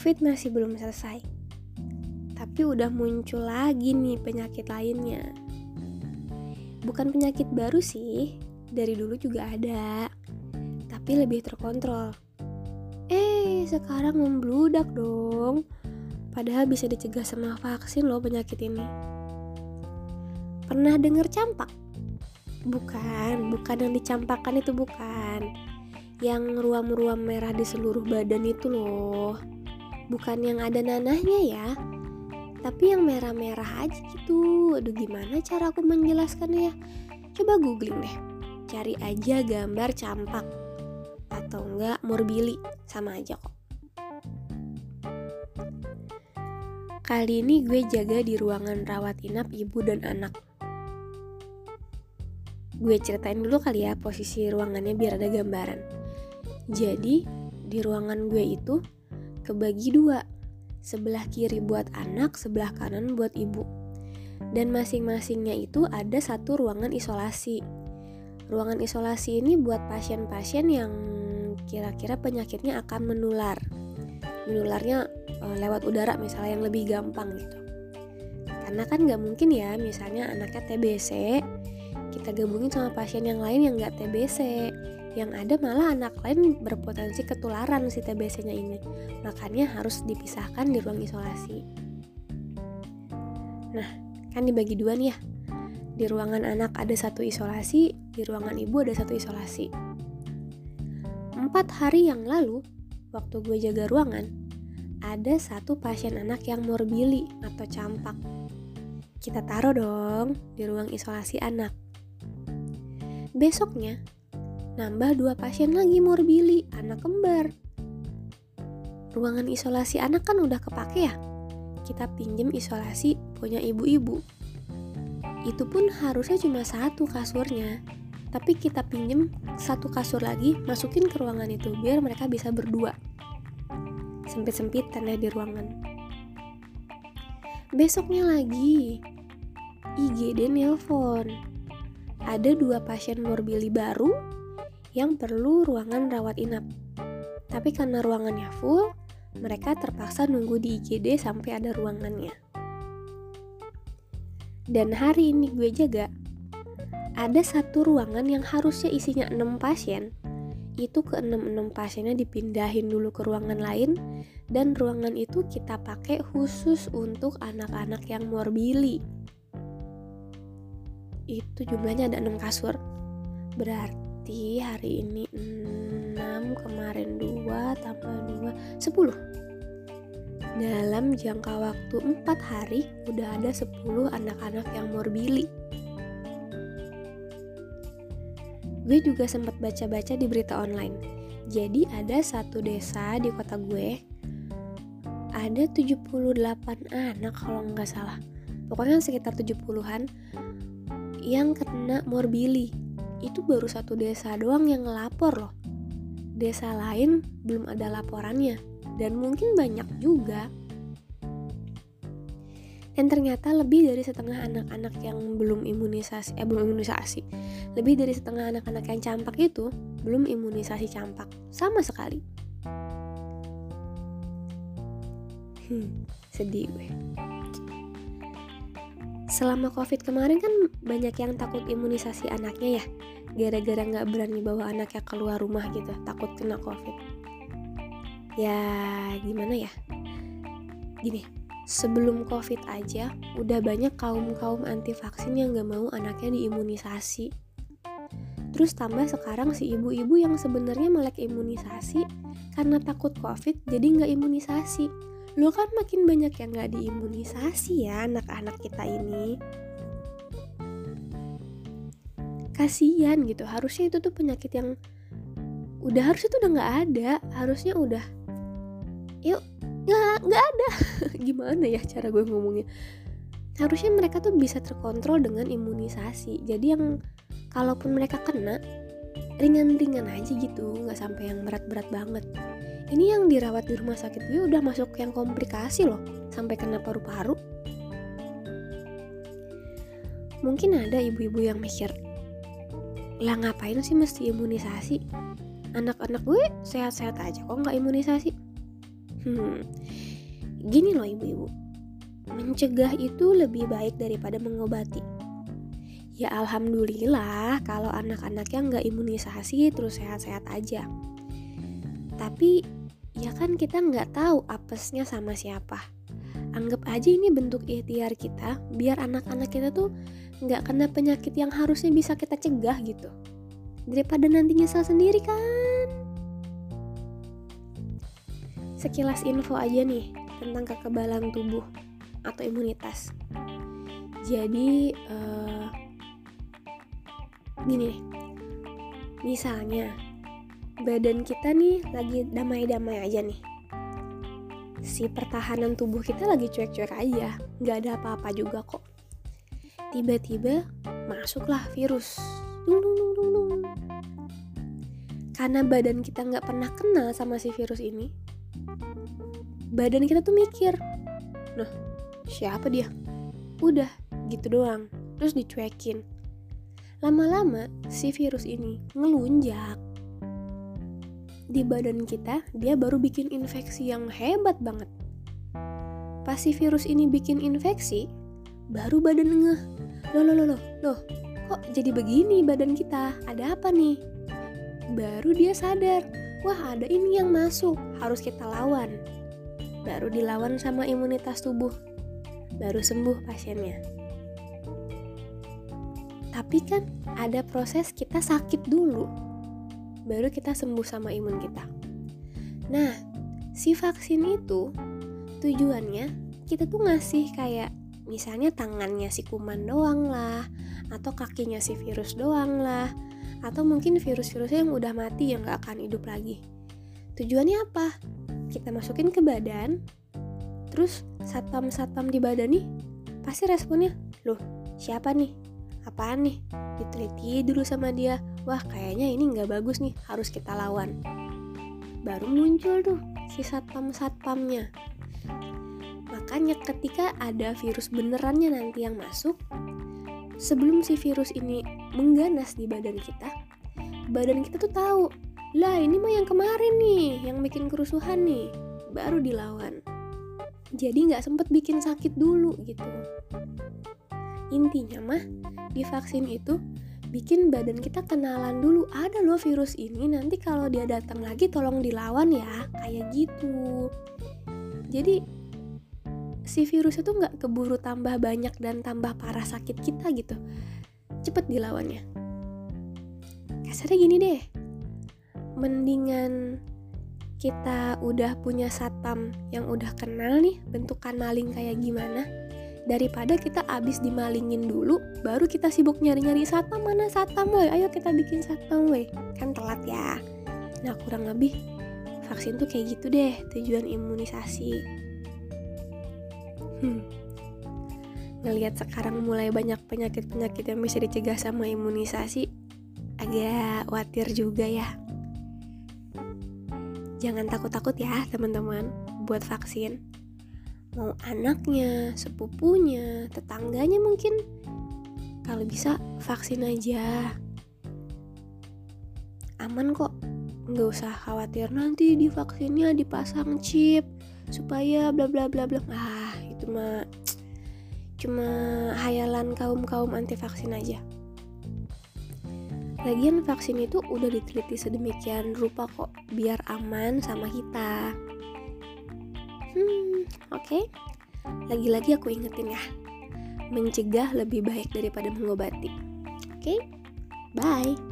COVID masih belum selesai. Tapi udah muncul lagi nih penyakit lainnya. Bukan penyakit baru sih, dari dulu juga ada. Tapi lebih terkontrol. Eh, sekarang membludak dong. Padahal bisa dicegah sama vaksin loh penyakit ini. Pernah dengar campak? Bukan, bukan yang dicampakkan itu bukan. Yang ruam-ruam merah di seluruh badan itu loh. Bukan yang ada nanahnya ya. Tapi yang merah-merah aja gitu. Aduh gimana cara aku menjelaskannya ya? Coba googling deh. Cari aja gambar campak. Atau enggak morbili. Sama aja kok. Kali ini gue jaga di ruangan rawat inap ibu dan anak gue ceritain dulu kali ya posisi ruangannya biar ada gambaran. Jadi di ruangan gue itu kebagi dua, sebelah kiri buat anak, sebelah kanan buat ibu. Dan masing-masingnya itu ada satu ruangan isolasi. Ruangan isolasi ini buat pasien-pasien yang kira-kira penyakitnya akan menular. Menularnya e, lewat udara misalnya yang lebih gampang gitu. Karena kan nggak mungkin ya misalnya anaknya TBC kita gabungin sama pasien yang lain yang nggak TBC yang ada malah anak lain berpotensi ketularan si TBC-nya ini. Makanya harus dipisahkan di ruang isolasi. Nah kan dibagi dua nih ya. Di ruangan anak ada satu isolasi di ruangan ibu ada satu isolasi. Empat hari yang lalu waktu gue jaga ruangan ada satu pasien anak yang morbili atau campak. Kita taruh dong di ruang isolasi anak. Besoknya, nambah dua pasien lagi morbili, anak kembar. Ruangan isolasi anak kan udah kepake ya? Kita pinjem isolasi punya ibu-ibu. Itu pun harusnya cuma satu kasurnya. Tapi kita pinjem satu kasur lagi, masukin ke ruangan itu biar mereka bisa berdua. Sempit-sempitan ya di ruangan. Besoknya lagi, IGD nelpon ada dua pasien morbili baru yang perlu ruangan rawat inap. Tapi karena ruangannya full, mereka terpaksa nunggu di IGD sampai ada ruangannya. Dan hari ini gue jaga, ada satu ruangan yang harusnya isinya 6 pasien, itu ke 6-6 pasiennya dipindahin dulu ke ruangan lain, dan ruangan itu kita pakai khusus untuk anak-anak yang morbili itu jumlahnya ada 6 kasur berarti hari ini 6 kemarin 2 tambah 2 10 dalam jangka waktu 4 hari udah ada 10 anak-anak yang morbili. Gue juga sempat baca-baca di berita online. Jadi ada satu desa di kota gue ada 78 anak kalau nggak salah. Pokoknya sekitar 70-an yang kena morbili itu baru satu desa doang yang ngelapor loh. Desa lain belum ada laporannya dan mungkin banyak juga. Dan ternyata lebih dari setengah anak-anak yang belum imunisasi eh belum imunisasi. Lebih dari setengah anak-anak yang campak itu belum imunisasi campak. Sama sekali. Hmm, sedih gue selama covid kemarin kan banyak yang takut imunisasi anaknya ya. Gara-gara nggak berani bawa anaknya keluar rumah gitu takut kena covid. Ya gimana ya? Gini sebelum covid aja udah banyak kaum kaum anti vaksin yang nggak mau anaknya diimunisasi. Terus tambah sekarang si ibu-ibu yang sebenarnya melek imunisasi karena takut covid jadi nggak imunisasi lo kan makin banyak yang gak diimunisasi ya anak-anak kita ini. Kasihan gitu harusnya itu tuh penyakit yang udah harusnya tuh udah nggak ada harusnya udah yuk nggak nggak ada. Gimana ya cara gue ngomongnya? Harusnya mereka tuh bisa terkontrol dengan imunisasi. Jadi yang kalaupun mereka kena ringan-ringan aja gitu nggak sampai yang berat-berat banget ini yang dirawat di rumah sakit gue udah masuk yang komplikasi loh sampai kena paru-paru mungkin ada ibu-ibu yang mikir lah ngapain sih mesti imunisasi anak-anak gue sehat-sehat aja kok nggak imunisasi Hmm, gini loh ibu-ibu, mencegah itu lebih baik daripada mengobati. Ya alhamdulillah kalau anak-anaknya nggak imunisasi terus sehat-sehat aja. Tapi ya kan kita nggak tahu apesnya sama siapa. Anggap aja ini bentuk ikhtiar kita biar anak-anak kita tuh nggak kena penyakit yang harusnya bisa kita cegah gitu. Daripada nanti nyesal sendiri kan. Sekilas info aja nih tentang kekebalan tubuh atau imunitas. Jadi uh, gini misalnya badan kita nih lagi damai-damai aja nih. Si pertahanan tubuh kita lagi cuek-cuek aja. Nggak ada apa-apa juga kok. Tiba-tiba masuklah virus. Dung, dung, dung, dung, dung. karena badan kita nggak pernah kenal sama si virus ini badan kita tuh mikir nah siapa dia? Udah gitu doang. Terus dicuekin. Lama-lama si virus ini ngelunjak di badan kita dia baru bikin infeksi yang hebat banget. Pas si virus ini bikin infeksi baru badan ngeh. Loh loh loh loh loh kok jadi begini badan kita? Ada apa nih? Baru dia sadar wah ada ini yang masuk harus kita lawan. Baru dilawan sama imunitas tubuh baru sembuh pasiennya. Tapi kan ada proses kita sakit dulu, baru kita sembuh sama imun kita. Nah, si vaksin itu tujuannya kita tuh ngasih kayak misalnya tangannya si kuman doang lah, atau kakinya si virus doang lah, atau mungkin virus-virusnya yang udah mati yang gak akan hidup lagi. Tujuannya apa? Kita masukin ke badan, terus satpam-satpam di badan nih pasti responnya, loh siapa nih apaan nih diteliti dulu sama dia wah kayaknya ini nggak bagus nih harus kita lawan. Baru muncul tuh si satpam satpamnya makanya ketika ada virus benerannya nanti yang masuk sebelum si virus ini mengganas di badan kita badan kita tuh tahu lah ini mah yang kemarin nih yang bikin kerusuhan nih baru dilawan. Jadi nggak sempet bikin sakit dulu gitu. Intinya mah di vaksin itu bikin badan kita kenalan dulu. Ada loh virus ini. Nanti kalau dia datang lagi tolong dilawan ya. Kayak gitu. Jadi si virus itu nggak keburu tambah banyak dan tambah parah sakit kita gitu. Cepet dilawannya. Kasarnya gini deh. Mendingan kita udah punya satpam yang udah kenal nih bentukan maling kayak gimana daripada kita abis dimalingin dulu baru kita sibuk nyari-nyari satpam. Mana satpam woi ayo kita bikin satpam woi kan telat ya. Nah kurang lebih vaksin tuh kayak gitu deh tujuan imunisasi. Hmm. ngelihat sekarang mulai banyak penyakit-penyakit yang bisa dicegah sama imunisasi agak khawatir juga ya. Jangan takut-takut ya teman-teman buat vaksin mau anaknya, sepupunya, tetangganya mungkin kalau bisa vaksin aja. Aman kok, nggak usah khawatir nanti di vaksinnya dipasang chip supaya bla bla bla bla. Ah, itu mah cuma hayalan kaum-kaum anti vaksin aja. Lagian vaksin itu udah diteliti sedemikian rupa kok biar aman sama kita. Hmm, oke. Okay. Lagi-lagi aku ingetin ya. Mencegah lebih baik daripada mengobati. Oke? Okay? Bye.